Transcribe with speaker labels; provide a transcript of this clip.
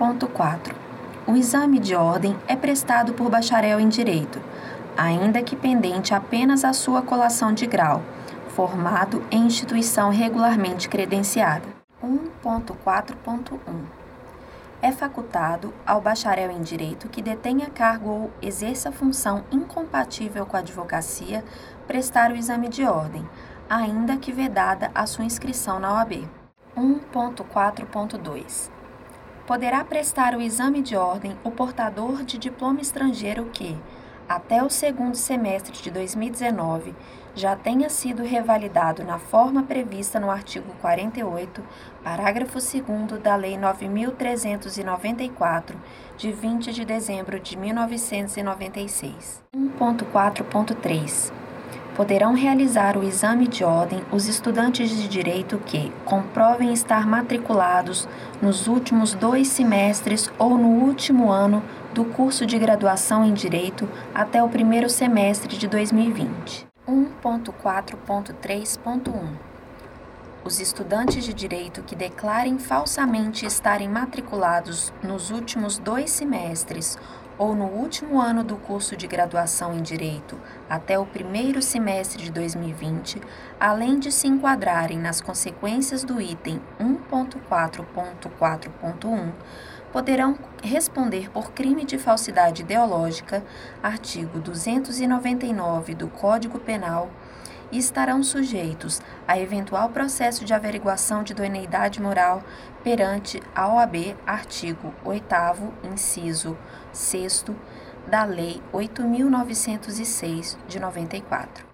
Speaker 1: 1.4. O exame de ordem é prestado por bacharel em Direito, ainda que pendente apenas a sua colação de grau, formado em instituição regularmente credenciada. 1.4.1 é facultado ao bacharel em direito que detenha cargo ou exerça função incompatível com a advocacia prestar o exame de ordem, ainda que vedada a sua inscrição na OAB. 1.4.2 Poderá prestar o exame de ordem o portador de diploma estrangeiro que, até o segundo semestre de 2019, já tenha sido revalidado na forma prevista no artigo 48, parágrafo 2 da Lei 9394, de 20 de dezembro de 1996. 1.4.3 Poderão realizar o exame de ordem os estudantes de direito que comprovem estar matriculados nos últimos dois semestres ou no último ano do curso de graduação em direito até o primeiro semestre de 2020. 1.4.3.1 Os estudantes de direito que declarem falsamente estarem matriculados nos últimos dois semestres ou no último ano do curso de graduação em Direito até o primeiro semestre de 2020, além de se enquadrarem nas consequências do item 1.4.4.1, poderão responder por crime de falsidade ideológica, artigo 299 do Código Penal, e estarão sujeitos a eventual processo de averiguação de idoneidade moral perante a OAB, artigo 8 inciso 6 da Lei 8.906 de 94.